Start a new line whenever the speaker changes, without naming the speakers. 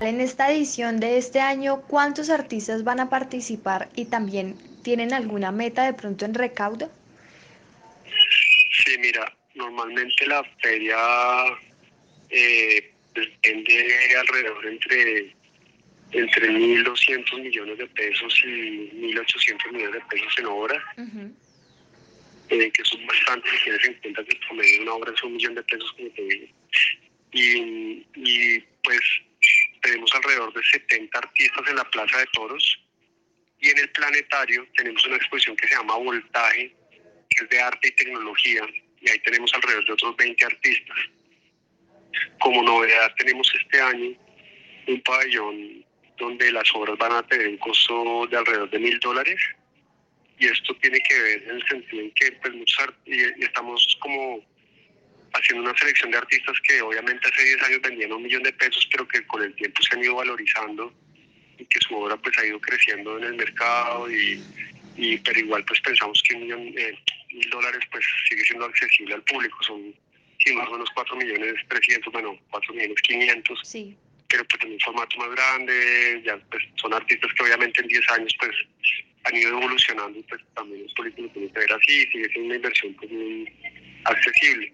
en esta edición de este año, ¿cuántos artistas van a participar y también tienen alguna meta de pronto en recaudo?
Sí, mira, normalmente la feria eh, depende alrededor entre entre 1.200 millones de pesos y 1.800 millones de pesos en obra, eh, que son bastantes si tienes en cuenta que el promedio de una obra es un millón de pesos, como te digo. Y, y pues de 70 artistas en la Plaza de Toros. Y en el planetario tenemos una exposición que se llama Voltaje, que es de arte y tecnología, y ahí tenemos alrededor de otros 20 artistas. Como novedad tenemos este año un pabellón donde las obras van a tener un costo de alrededor de mil dólares. Y esto tiene que ver en el sentido en que pues muchos y, estamos como haciendo una selección de artistas que obviamente hace 10 años vendían un millón de pesos pero que con el tiempo se han ido valorizando y que su obra pues ha ido creciendo en el mercado y, y pero igual pues pensamos que un millón eh, mil dólares pues sigue siendo accesible al público. Son más o menos 4 millones 300 bueno 4 millones 500
sí.
Pero pues en un formato más grande, ya pues son artistas que obviamente en 10 años pues han ido evolucionando y pues también es político tiene que ver así, sigue siendo una inversión pues muy accesible.